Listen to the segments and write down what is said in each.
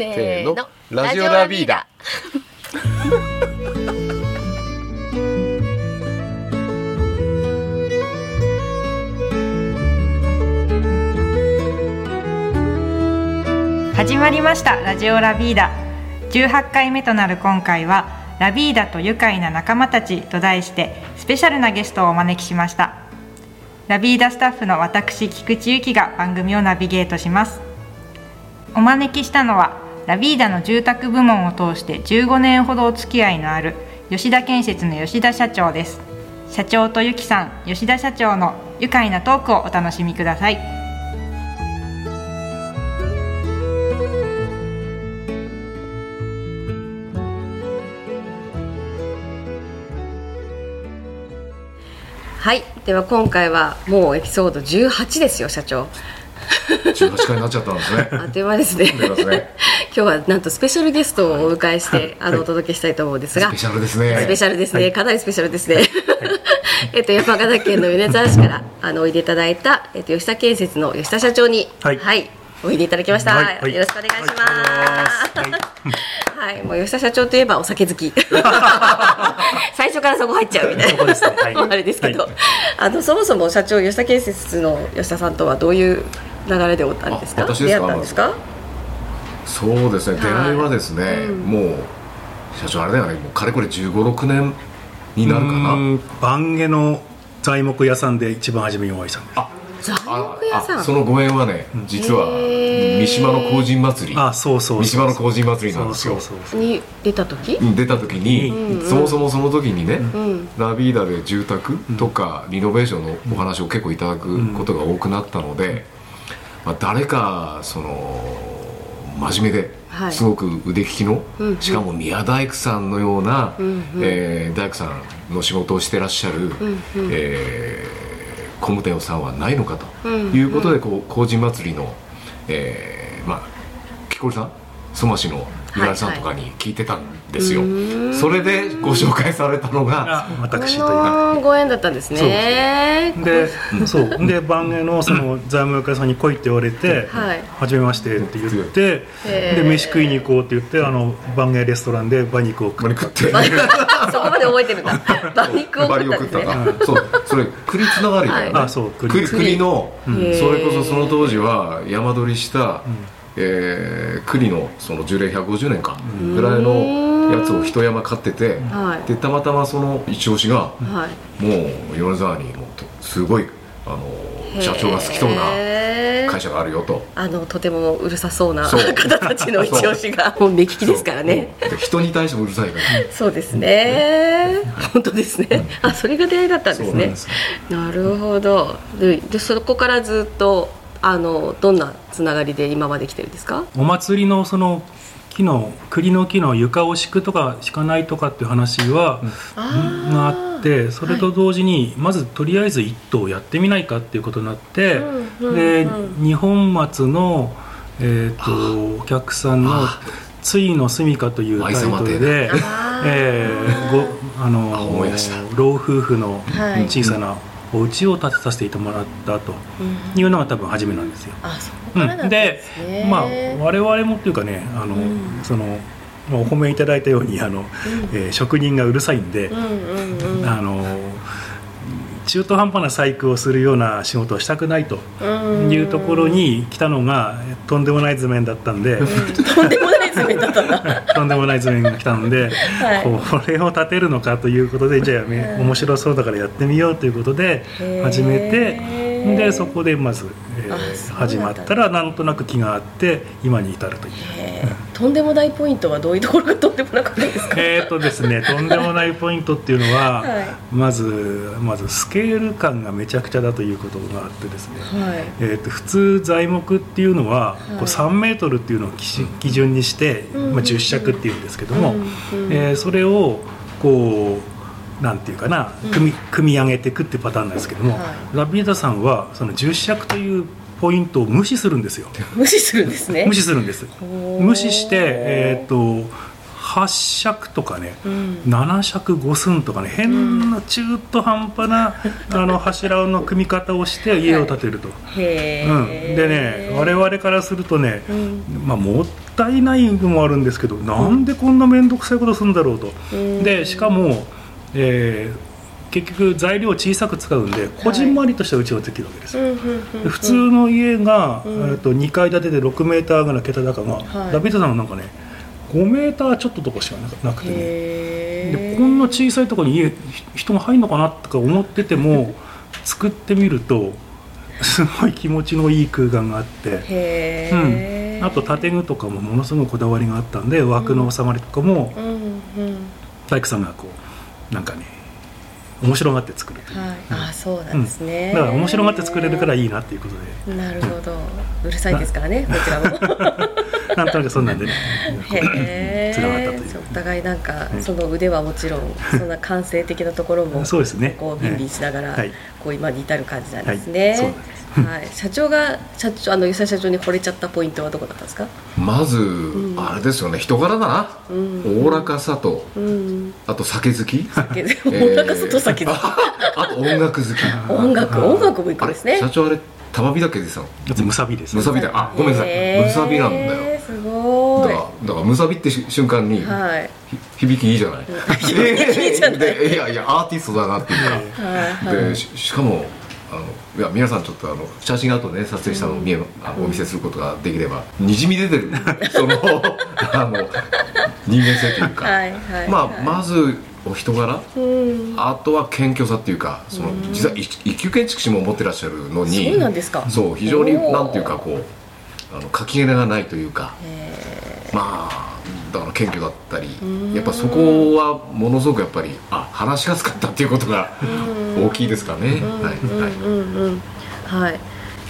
せーの。ラジオラビーダ。始まりました。ラジオラビーダ。18回目となる今回はラビーダと愉快な仲間たちと題してスペシャルなゲストをお招きしました。ラビーダスタッフの私菊池由紀が番組をナビゲートします。お招きしたのはラビーダの住宅部門を通して15年ほどお付き合いのある吉田建設の吉田社長です。社長とゆきさん吉田社長の愉快なトークをお楽しみください。はい。では今回はもうエピソード18ですよ社長。18回になっちゃったんですね。あっという間ですね。ね。今日はなんとスペシャルゲストをお迎えしてあのお届けしたいと思うんですが。スペシャルですね。スペシャルですね、はい、かなりスペシャルですね、はい、えっと山形県の米沢市からあのおいでいただいた、えっと、吉田建設の吉田社長にはい、はい、おいでいただきました、よろしくお願いしますはい、もう吉田社長といえばお酒好き。最初からそこ入っちゃうみたいな。ねはい、あれですけど、はい、あのそもそも社長吉田建設の吉田さんとはどういう流れでおったんですか？出会ったんですか？そうですね、出会いはですね、うん、もう社長あれだよね、もうかれこれ十五六年になるかな？番下の材木屋さんで一番初めにお会いしたんです。あそのご縁はね実は三島の工人祭り。あそうそう三島の工人祭りなんですよ。に出た時？出た時に、そもそもその時にね、ラビーダで住宅とかリノベーションのお話を結構いただくことが多くなったので、まあ、誰かその真面目で、すごく腕利きの、しかも宮大工さんのような、え大工さんの仕事をしてらっしゃる、えー工務店さんはないのかということで、こう工事祭りの、えー、まあ木こりさん相馬市の岩井さんとかに聞いてたんですよ、はいはい、それでご紹介されたのが私という。ご縁だったんですね。でそう。で番組のその財務屋さんに来いって言われて「はい、初めまして」って言ってで飯食いに行こうって言ってあの番組レストランで馬肉を食って。そこまで覚えてるんだ。馬肉を食ったんですね。そう。それ栗つながりだよね、あそう。栗。栗の、それこそその当時は山取りした、うんえー、栗のその樹齢150年かぐらいのやつを一山買ってて、はい、でたまたまその一押しが、はい、もう米沢にもすごいあの社長が好きそうな会社があるよと。あのとてもうるさそうな方たちの一押しが。もう目利きですからね。人に対してもうるさいから。そうですね。本当ですね。あそれが出会いだったんですね。なるほど。でそこからずっとあのどんなつながりで今まで来てるんですか？お祭りのその木の栗の木の床を敷くとか敷かないとかっていう話は、うん、があってそれと同時に、まずとりあえず一頭やってみないかっていうことになって、うん、で、二本松の、えーと、お客さんの「ついの住みか」というタイトルで、えー、ごあの老夫婦の小さなお家を建てさせていてもらったというのが多分初めなんですよ。うん、でまあ我々もっていうかねあの、うん、そのお褒めいただいたようにあの、うん、えー、職人がうるさいんで、うんうんうん、あの中途半端な細工をするような仕事をしたくないというところに来たのがとんでもない図面だったんで、とんでもない図面だったとんでもない図面が来たので、はい、これを立てるのかということでじゃあ面白そうだからやってみようということで始めて。でそこでまず、えー、始まったらなんとなく気があって今に至るという、とんでもないポイントはどういうところがとんでもなかったですか？えっとですねとんでもないポイントっていうのは、はい、まずまずスケール感がめちゃくちゃだということがあってですね、はい、えーと、普通材木っていうのは、はい、こう3メートルっていうのを基準にして、まあ、10尺っていうんですけども、うん。うん、えー、それをこうなんていうかな組み組み上げていくっていうパターンなんですけども、はい、ラビエダさんはその10尺というポイントを無視するんですよ。無視するんですね。無視するんです。無視してえっ、と8尺とかね、うん、7尺5寸とかね変な中途半端な、うん、あの柱の組み方をして家を建てると、はい、うん、でね我々からするとね、うん、まあ、もっったいないのもあるんですけど、なんでこんな面倒くさいことするんだろうと、でしかも、えー結局材料を小さく使うんでこじんまりとした家ができるわけですよ、普通の家が、えー、と2階建てで6メーターぐらい桁高が、はい、ダビッドさんはなんかね5メーターちょっととかしかなくてね。でこんな小さいところに家人が入るのかなとか思ってても作ってみるとすごい気持ちのいい空間があって、うん、あと建具とかもものすごいこだわりがあったんで枠の収まりとかも、大工さんがこうなんかね面白がって作る。とい。う、はい、あそうなんですね、うん、だから面白がって作れるからいいなっていうことで。なるほど、うるさいですからねこちらも。なんとなくそんなんでね。へつながったという。お互いなんか、その腕はもちろんそんな感性的なところもそうですね。こうビンビンしながら、こう今に至る感じなんですね、はいはい、社長が社長あの吉田社長に惚れちゃったポイントはどこだったんですか？まず、うん、あれですよね。人柄だな。おおらかさと、うん、あと酒好き。おおらかさと酒好き。あと音楽好き。音楽音楽もいくんですね。社長あれ玉火だけでさむさびですむさびだ。あごめんなさい。むさびなんだよ。すごい。だからだからむさびって瞬間に、はい、響きいいじゃない。響きいいじゃない。いやいやアーティストだなっていうか、はいはい、でしかもあのいや皆さんちょっとあの写真後ね撮影したのを見え、うん、あお見せすることができればにじみ出てる。そのあの人間性というか、はいはい、まあまずお人柄、うん、あとは謙虚さっていうかその、実は一級建築士も持ってらっしゃるのにそうなんですか。そう非常になんていうかこうあの書き入れがないというか。まあだから謙虚だったりやっぱそこはものすごくやっぱりあ話しやすかったっていうことが大きいですかね。はい、はい、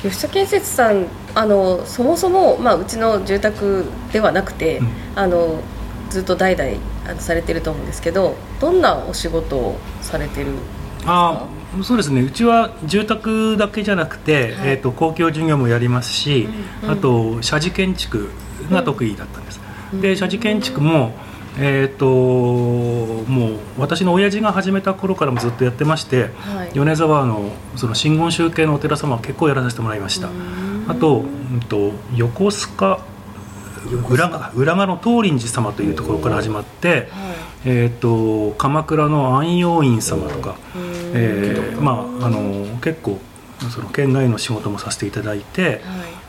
吉田建設さんあのそもそも、まあ、うちの住宅ではなくて、うん、あのずっと代々あのされてると思うんですけどどんなお仕事をされてるあそうですね。うちは住宅だけじゃなくて、はい、えーと、公共事業もやりますし、うんうん、あと社寺建築が得意だったんです、うん、で社寺建築もえーと、もう私の親父が始めた頃からもずっとやってまして、はい、米沢のその真言宗系のお寺様は結構やらさせてもらいました。あと,、うんと横須賀裏側裏側の東林寺様というところから始まって、はい、えーと、鎌倉の安養院様とか、えー、まああの結構その県外の仕事もさせていただいて、はい、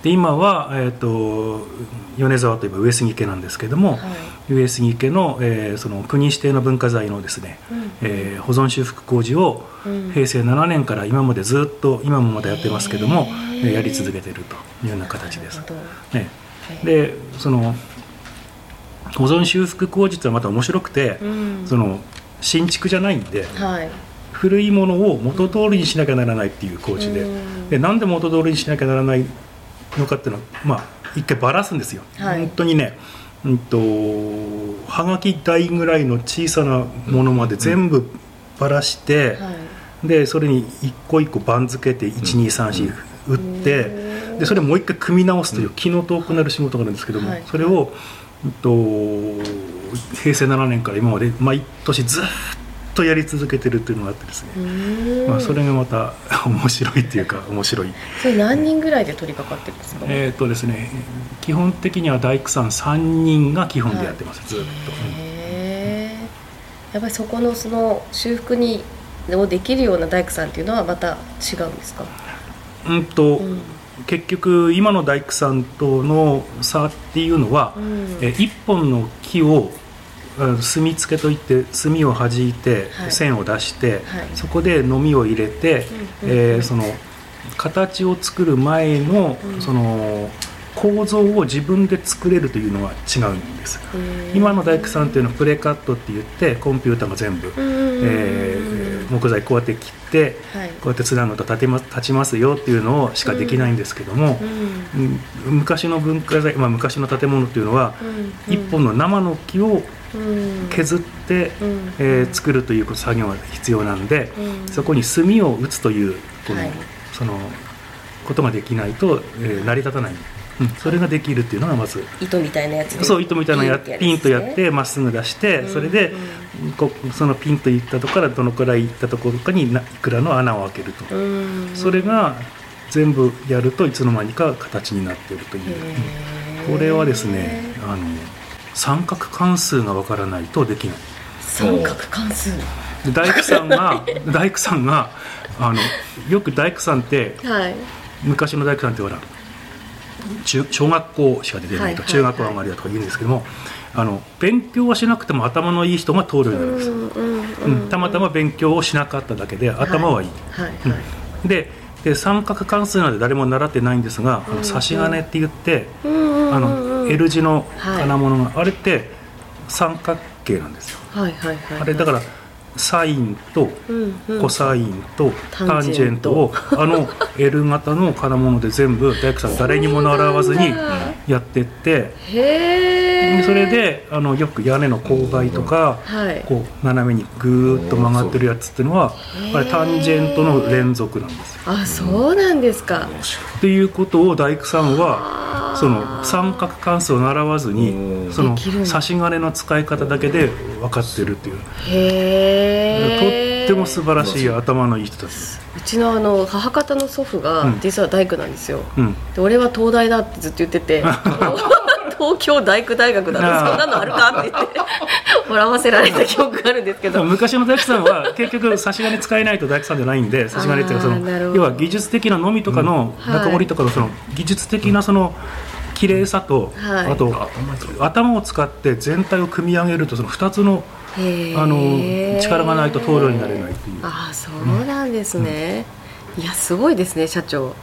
で今は、えーと、米沢といえば上杉家なんですけども、はい、上杉家の,、えー、その国指定の文化財のですね、うん、えー、保存修復工事を平成7年から今までずっと今もまだやってますけども、えー、やり続けているというような形です。ね、でその保存修復工事ってはまた面白くて、うん、その新築じゃないんで、はい、古いものを元通りにしなきゃならないっていう工事で,、でなんで元通りにしなきゃならないのかっていうのはまあ一回ばらすんですよ、はい、本当にねうんとはがき台ぐらいの小さなものまで全部ばらして、はい、でそれに一個一個番付けて1234打って、でそれもう一回組み直すという気の遠くなる仕事があるんですけども、それを、うんと、平成7年から今まで毎年ずっとやり続けてるっていうのがあってですね、まあ、それがまた 面白いっていうか面白い。それ何人ぐらいで取り掛かってるんですか、えっ、とですね基本的には大工さん3人が基本でやってます、はい、ずっと、やっぱりそこのその修復にをできるような大工さんっていうのはまた違うんですか？うんと、うん。結局今の大工さんとの差っていうのは、うん、え1本の木を墨付けといって墨を弾いて線を出して、はい、そこでのみを入れて、えー、その形を作る前の、その構造を自分で作れるというのは違うんです今の大工さんっていうのはプレカットって言ってコンピューターが全部、えー、木材こうやって切って、はい、こうやってつなぐと立て、ま、立ちますよっていうのをしかできないんですけども、昔の文化財、まあ、昔の建物っていうのは、一本の生の木を削って、えー、作るという作業が必要なんで、そこに炭を打つというこの、はい、そのことができないと、えー、成り立たない。うん、それができるっていうのがまず糸みたいなやつそう糸みたいなやつ、ね、ピンとやってまっすぐ出して、それでこそのピンといったところからどのくらいいったところかにいくらの穴を開けると、それが全部やるといつの間にか形になっているという。これはですねあの三角関数がわからないとできない。三角関数。で大工さんが 大工さんがあのよく大工さんって、はい、昔の大工さんってほら中小学校しか出てないと、中学校上がりだとか言うんですけども、あの勉強はしなくても頭のいい人が通るようになるんです、うんたまたま勉強をしなかっただけで頭はいい、はいうん、でで三角関数なんで誰も習ってないんですが、うん、差し金って言って、あの L 字の金物が、はい、あれって三角形なんですよ、はいはいはい、はい、あれだからサインとコサインとタンジェント。をあの L 型の金物で全部大工さん誰にも習わずにやってってそれであのよく屋根の勾配とか、こう斜めにぐーっと曲がってるやつっていうのはあれタンジェントの連続なんですよ。あそうなんですか。っていうことを大工さんはその三角関数を習わずにその差し金の使い方だけで分かってるっていう。とっても素晴らしい頭のいい人たちうちのあの母方の祖父が実は大工なんですよ、うん、で俺は東大だってずっと言ってて 東京大工大学だってそんなのあるかって言って 笑わせられた記憶があるんですけど。昔の大工さんは結局差し金使えないと大工さんじゃないんで 差し金っていうかその要は技術的なのみとかの中折りとかのその技術的なその綺麗さと、はい、あと頭を使って全体を組み上げるとその2つのあの力がないと通るようになれないっていう。ああそうなんですね、うん、いやすごいですね社長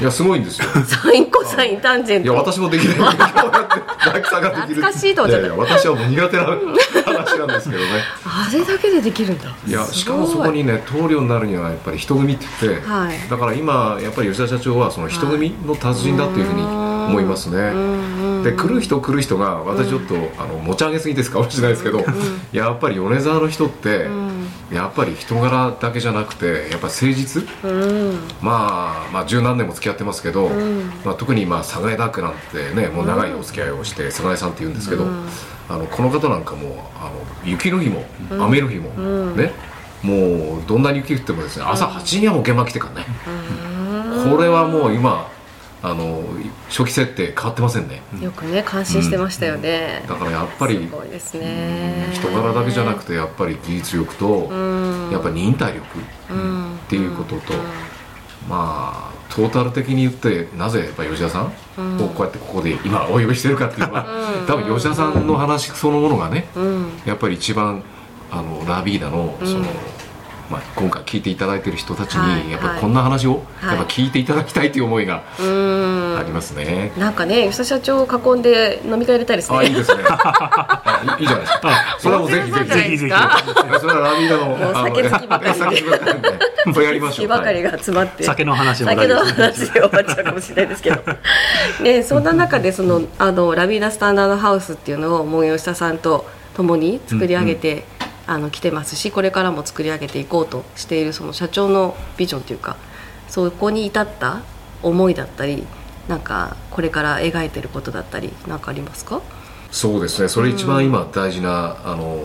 いやすごいんですよ。サインコサインタンジェントいや私もできない。懐かしいといやいや私はもう苦手な話なんですけどね。あれだけでできるんだ。いやしかもそこにね通るようになるにはやっぱり人組って言って、はい、だから今やっぱり吉田社長はその人組の達人だっていうふうに思いますね、で来る人来る人が私ちょっと、あの持ち上げすぎですかもしれないですけど、やっぱり米沢の人って、やっぱり人柄だけじゃなくてやっぱり誠実、まあまあ十何年も付き合ってますけど、まあ、特にまあ佐賀江ダークなんてねもう長いお付き合いをして佐賀江さんって言うんですけど、あのこの方なんかもあの雪の日も雨の日も、ねもうどんなに雪降ってもですね朝8時にはもう現場来てからね、これはもう今あの初期設定変わってませんね。よくね感心してましたよね、うん、だからやっぱりすごいですね。人柄だけじゃなくてやっぱり技術力と、やっぱり忍耐力っていうことと、まあトータル的に言ってなぜやっぱ吉田さんをこうやってここで今お呼びしてるかっていうのは、多分吉田さんの話そのものがね、やっぱり一番あのラビーダのその、まあ、今回聞いていただいてる人たちにやっぱこんな話をやっぱ聞いていただきたいという思いがありますね、なんかね吉田社長を囲んで飲み会入れたいですねあいいですね。いいじゃないですか。それはもうぜひぜひ。ぜひぜひそれはラビーダの酒好きばかり。でそれやりましょう。ばかりが詰まって。酒の話酒の話で終わっちゃうかもしれないですけど。ねそんな中でそのあのラビーダスタンダードハウスっていうのをもう吉田さんと共に作り上げて、あの来てますしこれからも作り上げていこうとしているその社長のビジョンというかそこに至った思いだったりなんかこれから描いてることだったり何かありますか？そうですね。それ一番今大事な、あの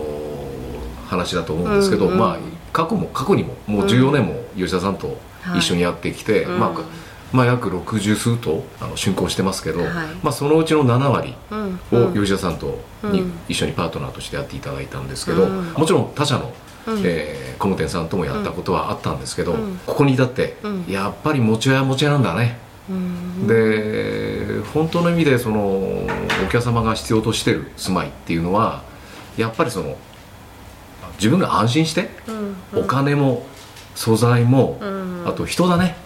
話だと思うんですけど、うんうん、まあ過去も過去にももう14年も吉田さんと一緒にやってきて、うん、まあまあ、約60数頭あの竣工してますけど、はい、まあ、そのうちの7割を吉田さんとに、一緒にパートナーとしてやっていただいたんですけど、もちろん他社の、えー、工務店さんともやったことはあったんですけど、ここに至って、やっぱり持ち屋持ち屋なんだね。で本当の意味でそのお客様が必要としてる住まいっていうのはやっぱりその自分が安心して、お金も素材も、あと人だね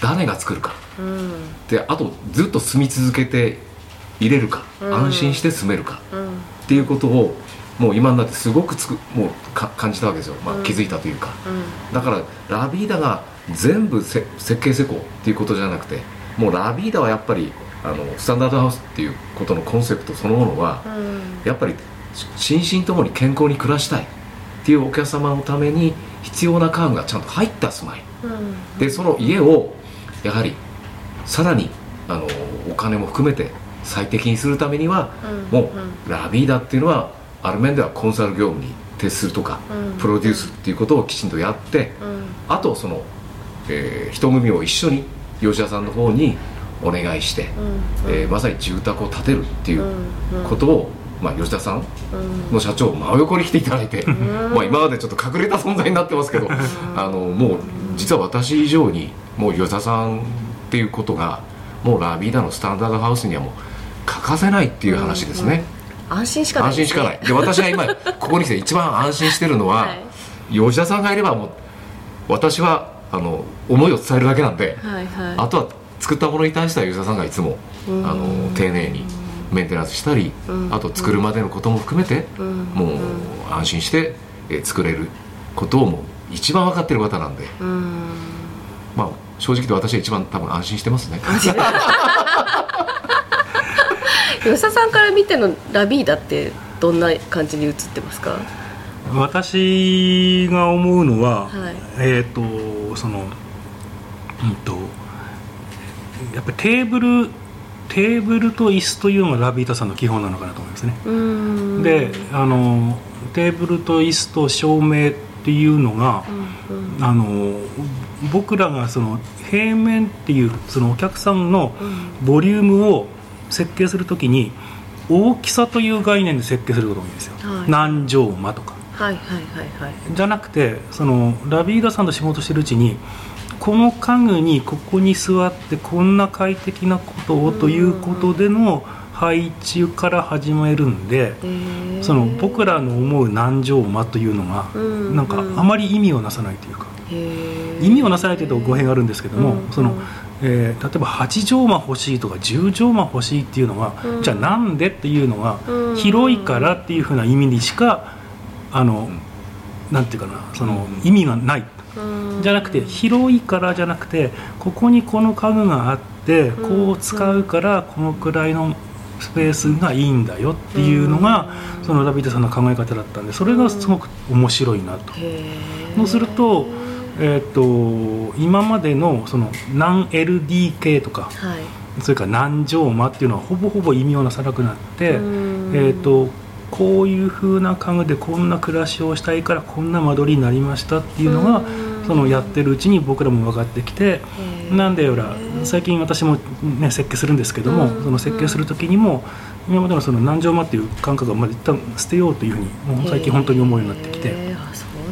誰が作るか、うん、であとずっと住み続けて入れるか、うん、安心して住めるか、うん、っていうことをもう今になってすごくつくもう感じたわけですよ、まあ、気づいたというか、だからラビーダが全部設計施工っていうことじゃなくてもうラビーダはやっぱりあのスタンダードハウスっていうことのコンセプトそのものは、やっぱり心身ともに健康に暮らしたいっていうお客様のために必要な家具がちゃんと入った住まい、でその家をやはりさらにあのお金も含めて最適にするためには、うん、もう、ラビーダっていうのはある面ではコンサル業務に徹するとか、うん、プロデュースっていうことをきちんとやって、うん、あとその、えー、人組を一緒に吉田さんの方にお願いして、うん、えー、まさに住宅を建てるっていうことを、まあ、吉田さんの社長真横に来ていただいて、まあ、今までちょっと隠れた存在になってますけど、あのもう実は私以上にもう吉田さんっていうことがもうラビーダのスタンダードハウスにはもう欠かせないっていう話ですね。安心しかない、ね、安心しかない。で私が今 ここに来て一番安心してるのは、はい、吉田さんがいればもう私はあの思いを伝えるだけなんで、はいはい、あとは作ったものに対しては吉田さんがいつもあの丁寧にメンテナンスしたりあと作るまでのことも含めてもう安心してえ作れることをもう一番分かってる方なんで。まあ正直で私は一番多分安心してますね。吉田さんから見てのラビーダってどんな感じに映ってますか？私が思うのは、はい、えっ、ー、とそのうんとやっぱりテーブルテーブルと椅子というのがラビータさんの基本なのかなと思いますね。であのテーブルと椅子と照明っていうのが、うんうん、あの僕らがその平面っていうそのお客さんのボリュームを設計するときに大きさという概念で設計することが多いんですよ、はい、何畳間とか、はいはいはいはい、じゃなくてそのラビーダさんと仕事してるうちにこの家具にここに座ってこんな快適なことをということでの配置から始めるんでその僕らの思う何畳間というのがなんかあまり意味をなさないというか意味をなさないというと語弊があるんですけどもそのえー、例えば8畳間欲しいとか10畳間欲しいっていうのは、うん、じゃあなんでっていうのは、うん、広いからっていうふうな意味にしかあの、うん、なんていうかなその、意味がない、じゃなくて広いからじゃなくてここにこの家具があってこう使うからこのくらいのスペースがいいんだよっていうのが、そのダビッドさんの考え方だったんでそれがすごく面白いなと。そうするとえーと、今までのその何 LDK とか、はい、それから何畳間っていうのはほぼほぼ意味をなさなくなって、えーと、こういうふうな家具でこんな暮らしをしたいからこんな間取りになりましたっていうのがそのやってるうちに僕らも分かってきてなんでよら最近私も、ね、設計するんですけどもその設計する時にも今までのその何畳間っていう感覚をま一旦捨てようというふうにもう最近本当に思うようになってきて。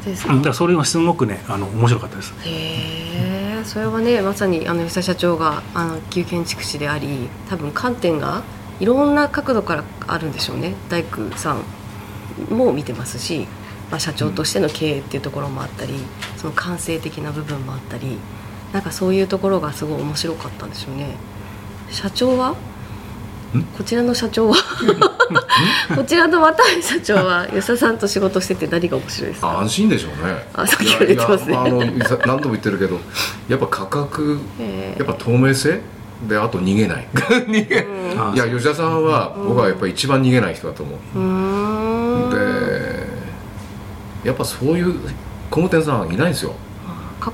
ですか、うん、だそれはすごくねあの面白かったです。へえそれはねまさにあの吉田社長があの旧建築士であり多分観点がいろんな角度からあるんでしょうね。大工さんも見てますし、まあ、社長としての経営っていうところもあったり、その感性的な部分もあったりなんかそういうところがすごい面白かったんでしょうね。社長は？こちらの社長は？こちらの渡社長は？吉田さんと仕事してて何が面白いですか？安心でしょうね。あさっきから言ってますね。あの何度も言ってるけどやっぱ価格やっぱ透明性？であと逃げない。逃げ、うん、いや吉田さんは僕はやっぱり一番逃げない人だと思う、うでやっぱそういう工務店さんはいないんですよ。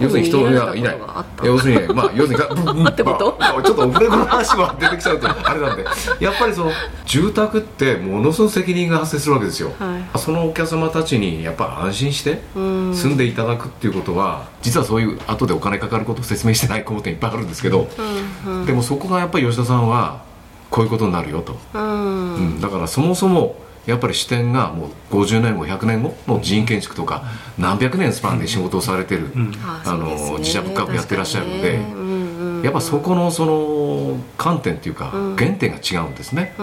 要するに人がいない要するにまあ要するに ってこと、まあ、ちょっとオフレコの話も出てきちゃうとあれなんで。やっぱりその住宅ってものすごく責任が発生するわけですよ、はい、そのお客様たちにやっぱ安心して住んでいただくっていうことは実はそういう後でお金かかることを説明してない工務店いっぱいあるんですけど、うんうん、でもそこがやっぱり吉田さんはこういうことになるよと、うん、うん、だからそもそもやっぱり視点がもう50年後100年後の寺院建築とか何百年スパンで仕事をされてる、あの自社仏閣やってらっしゃるので、やっぱそこのその観点っていうか原点が違うんですね、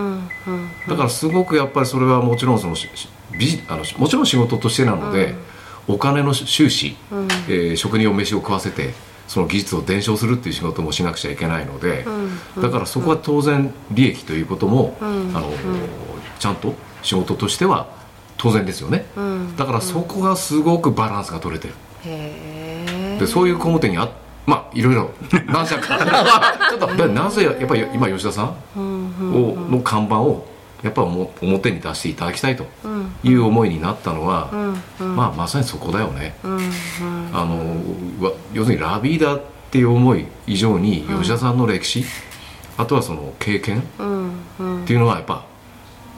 だからすごくやっぱりそれはもちろんそのビあのもちろん仕事としてなので、お金の収支、えー、職人を飯を食わせてその技術を伝承するっていう仕事もしなくちゃいけないので、だからそこは当然利益ということも、あのちゃんと仕事としては当然ですよね、うん、だからそこがすごくバランスが取れてる、うん、でそういう工務店にあまあいろいろ何社か。ちょっとなぜやっぱり今吉田さん。をの看板をやっぱも表に出していただきたいという思いになったのは、まあまさにそこだよね、あの要するにラビーダっていう思い以上に吉田さんの歴史、あとはその経験っていうのはやっぱ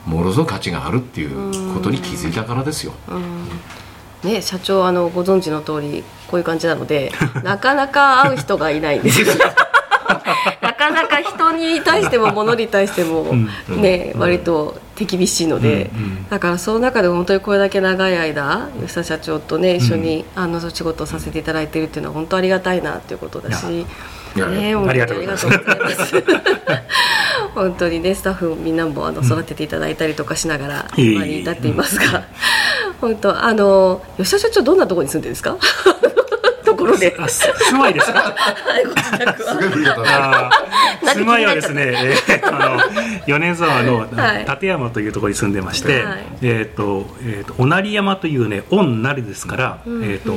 ものすごく価値があるっていうことに気づいたからですよ。ね、社長あのご存知の通りこういう感じなので なかなか会う人がいないんですよ なかかなか人に対しても物に対してもね、割と手厳しいので、だからその中で本当にこれだけ長い間吉田社長とね一緒に、あの仕事をさせていただいているっていうのは本当ありがたいなっていうことだし。ね、本当にありがとうございます。本当にねスタッフみんなもあの育てていただいたりとかしながら今に至っていますが、本当あの吉田社長どんなところに住んでるんですか？ところで。住まいですか？住 まいはですね、えー、あの米沢の立山というところに住んでまして、はい、えっ、ー、とえっ、ー、とおなり山というね御なりですから、うん、えっ、と、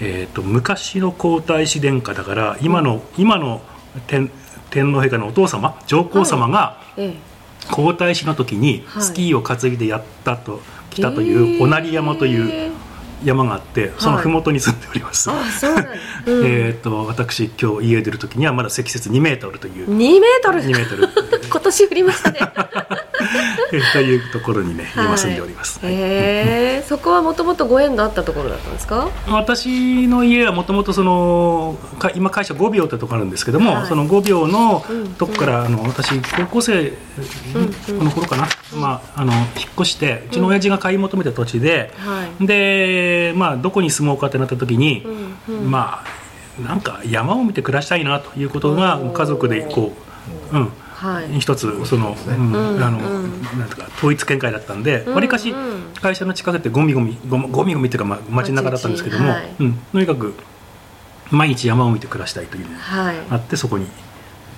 えっ、と昔の皇太子殿下だから今の、うん、今の天天皇陛下のお父様上皇様が、皇太子の時にスキーを担いでやったと、来たというおなり山という山があってその麓に住んでおります、はい、あそうなん うん、えっと私今日家出る時にはまだ積雪2メートルという。2メートル。2メートル。今年降りましたね というところにね、今住んでおります。へえ、そこはもともとご縁があったところだったんですか？私の家はもともとその今会社5秒ってとこあるんですけども、はい、その5秒のとこから、あの私高校生の頃かな、まああの引っ越してうちの親父が買い求めた土地で、でまあどこに住もうかってなった時に、まあなんか山を見て暮らしたいなということが家族でこう、うん。はい、一つその、うん、あの、なんとか統一見解だったんでわり、かし会社の近くってゴミゴミゴミゴミっていうか、ま、街中だったんですけども、はい、うん、とにかく毎日山を見て暮らしたいというのがあって、そこに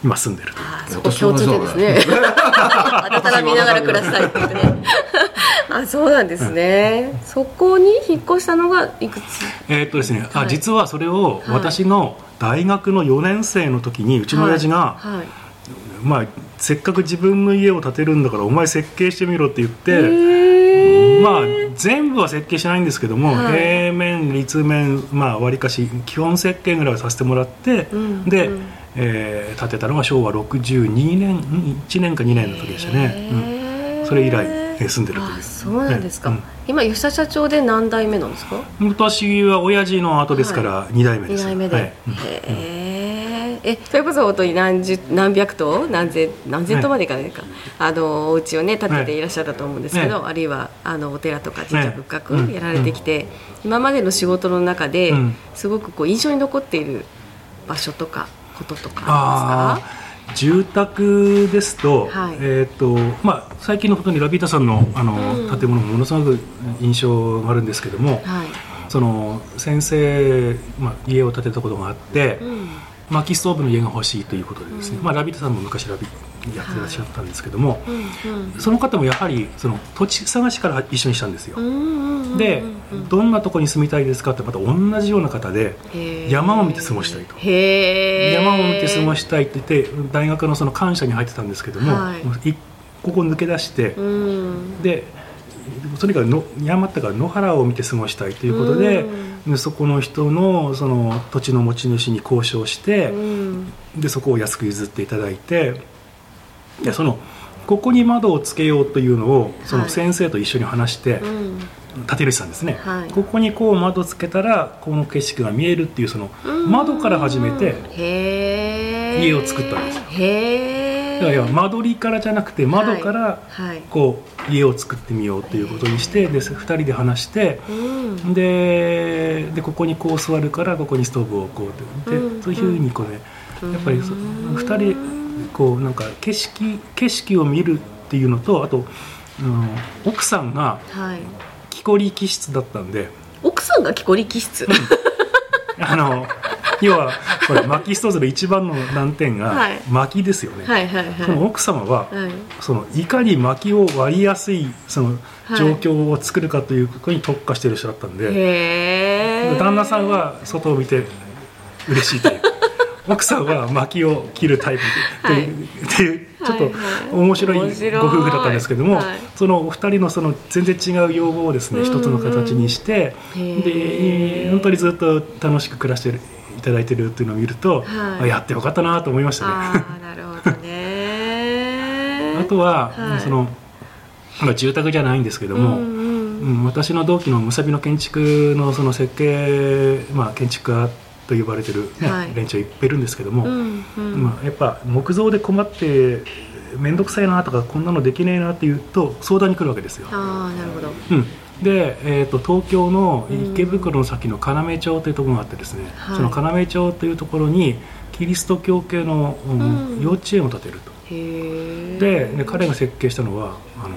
今住んでるとあそこ共通点ですね。あたら見ながら暮らしたいってね。あそうなんですね、うん、そこに引っ越したのがいくつ？えー、っとですね、あ実はそれを私の大学の4年生の時にうちの親父が、はい。はいまあ、せっかく自分の家を建てるんだからお前設計してみろって言ってまあ全部は設計しないんですけども、はい、平面立面まあわりかし基本設計ぐらいはさせてもらって、うん、で、うん、えー、建てたのが昭和62年1年か2年の時でしたね、うん、それ以来住んでるという。そうなんですか、今吉田社長で何代目なんですか？私は親父の後ですから2代目です、はい、2代目で、はい、へええそれこそ本当に何十何百棟何千何千棟までいかないか、はい、あのお家をね建てていらっしゃったと思うんですけど、はい、あるいはあのお寺とか神社仏閣やられてきて、今までの仕事の中で、すごくこう印象に残っている場所とかこととかありますか？住宅ですと,、はい、えーとまあ、最近のことにラビータさんのあの、うん、建物もものすごく印象があるんですけども、はい、その先生、まあ、家を建てたことがあって、うん、薪ストーブの家が欲しいということでですね、うん、まあ、ラビットさんも昔ラビやってらっしゃったんですけども、はいその方もやはりその土地探しから一緒にしたんですよ、でどんなとこに住みたいですかってまた同じような方で山を見て過ごしたいと。山を見て過ごしたいって言って大学のその官舎に入ってたんですけども、はい、ここ抜け出して、でとにかくの山ったから野原を見て過ごしたいということで、でそこの人のその土地の持ち主に交渉して、でそこを安く譲っていただいてでそのここに窓をつけようというのをその先生と一緒に話して、はい立主さんですね、はい、ここにこう窓つけたらこの景色が見えるっていうその窓から始めて家を作ったんですよ。だから間取りからじゃなくて窓からこう家を作ってみようということにしてで2人で話してででここにこう座るからここにストーブを置こうでそういうふうにこうねやっぱり2人こうなんか景色景色を見るっていうのとあと、うん、奥さんが木こり気質だったんで。奥さんが木こり気質。あの 要はこれ薪ストーブの一番の難点が薪ですよね、はいはいはい。はい、その奥様は、はい、そのいかに薪を割りやすいその状況を作るかということに特化している人だったんで、はい、旦那さんは外を見て嬉しいという。奥さんは薪を切るタイプっていう,、っていうちょっと面白いご夫婦だったんですけども、そのお二人のその全然違う要望をですね一つの形にしてで本当にずっと楽しく暮らしていただいてるっていうのを見ると、はい、やってよかったなと思いましたね。あなるほどね。あとは、はい、その住宅じゃないんですけども、うん、うん、私の同期のむさびの建築のその設計、まあ、建築家と呼ばれてるね、はい、連中いっぱいいるんですけども、うんうん、まあ、やっぱ木造で困って面倒くさいなとかこんなのできねえなっていうと相談に来るわけですよ。あなるほど、うんで、えーと、東京の池袋の先の要町というところがあってですね、うん、その要町というところにキリスト教系の、うん、幼稚園を建てると。でで彼が設計したのはあの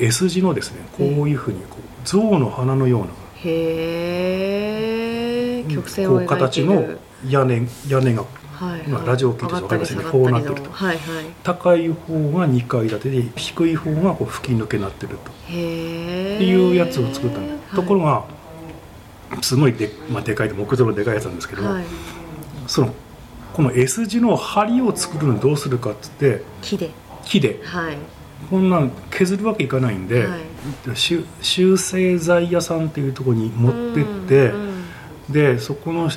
S 字のですねこういうふうにこう象の鼻のようなへえ曲線を描いて形の屋根屋根がはい。はい、ラジオを聞いて分かりませんねこうなってると、はいはい、高い方が2階建てで低い方がこう吹き抜けになってるとっていうやつを作ったんで、はい、ところがすごいで,、まあ、でかい木造のでかいやつなんですけど、はい、そのこの S 字の梁を作るのにどうするかっつって木で。木で、はい、こんなん削るわけいかないんで、はい、修正材屋さんっていうところに持ってって、うんうんでそこの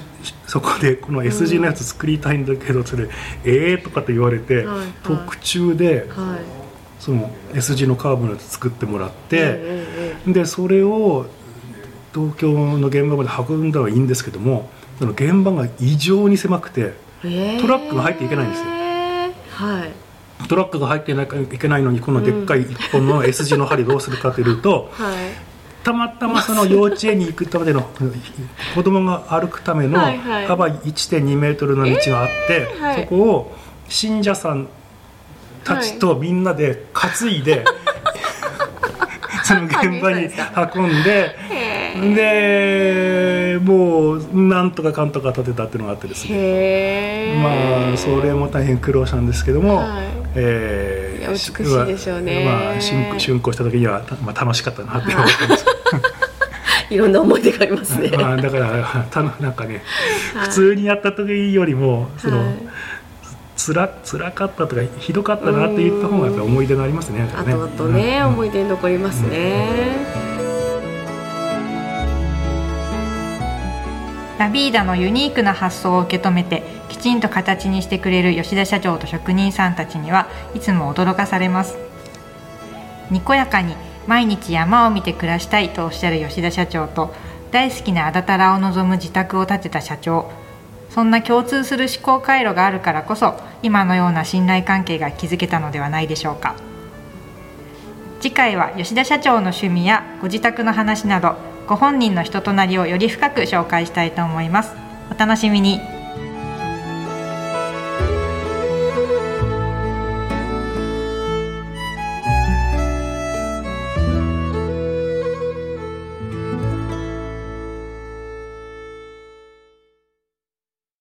そこでこの S 字のやつ作りたいんだけど、それ「ええー」とかって言われて、はいはい、特注で、はい、その S 字のカーブのやつ作ってもらって、でそれを東京の現場まで運んだはいいんですけどもその現場が異常に狭くて、トラックが入っていけないんですよ。はい。トラックが入っていけないのにこのでっかい一本の S 字の針どうするかというと、はい。たまたまその幼稚園に行くための子供が歩くための幅1.2メートルの道があって、そこを信者さんたちとみんなで担いで、その現場に運んででもうなんとかかんとか建てたっていうのがあってですね。まあそれも大変苦労したんですけども、はい、えー、美しいでしょうね、まあ、竣工した時には、まあ、楽しかったなって 思ってます。いろんな思い出がありますね。まあ、だからたなんかね、はい、普通にやった時よりもその、はい、つら辛かったとかひどかったなって言った方がやっぱ思い出がありますね。あとあとね、うん、思い出に残りますね。うんラビーダのユニークな発想を受け止めてきちんと形にしてくれる吉田社長と職人さんたちにはいつも驚かされますにこやかに毎日山を見て暮らしたいとおっしゃる吉田社長と大好きなあだたらを望む自宅を建てた社長そんな共通する思考回路があるからこそ今のような信頼関係が築けたのではないでしょうか。次回は吉田社長の趣味やご自宅の話などご本人の人となりをより深く紹介したいと思います。お楽しみに。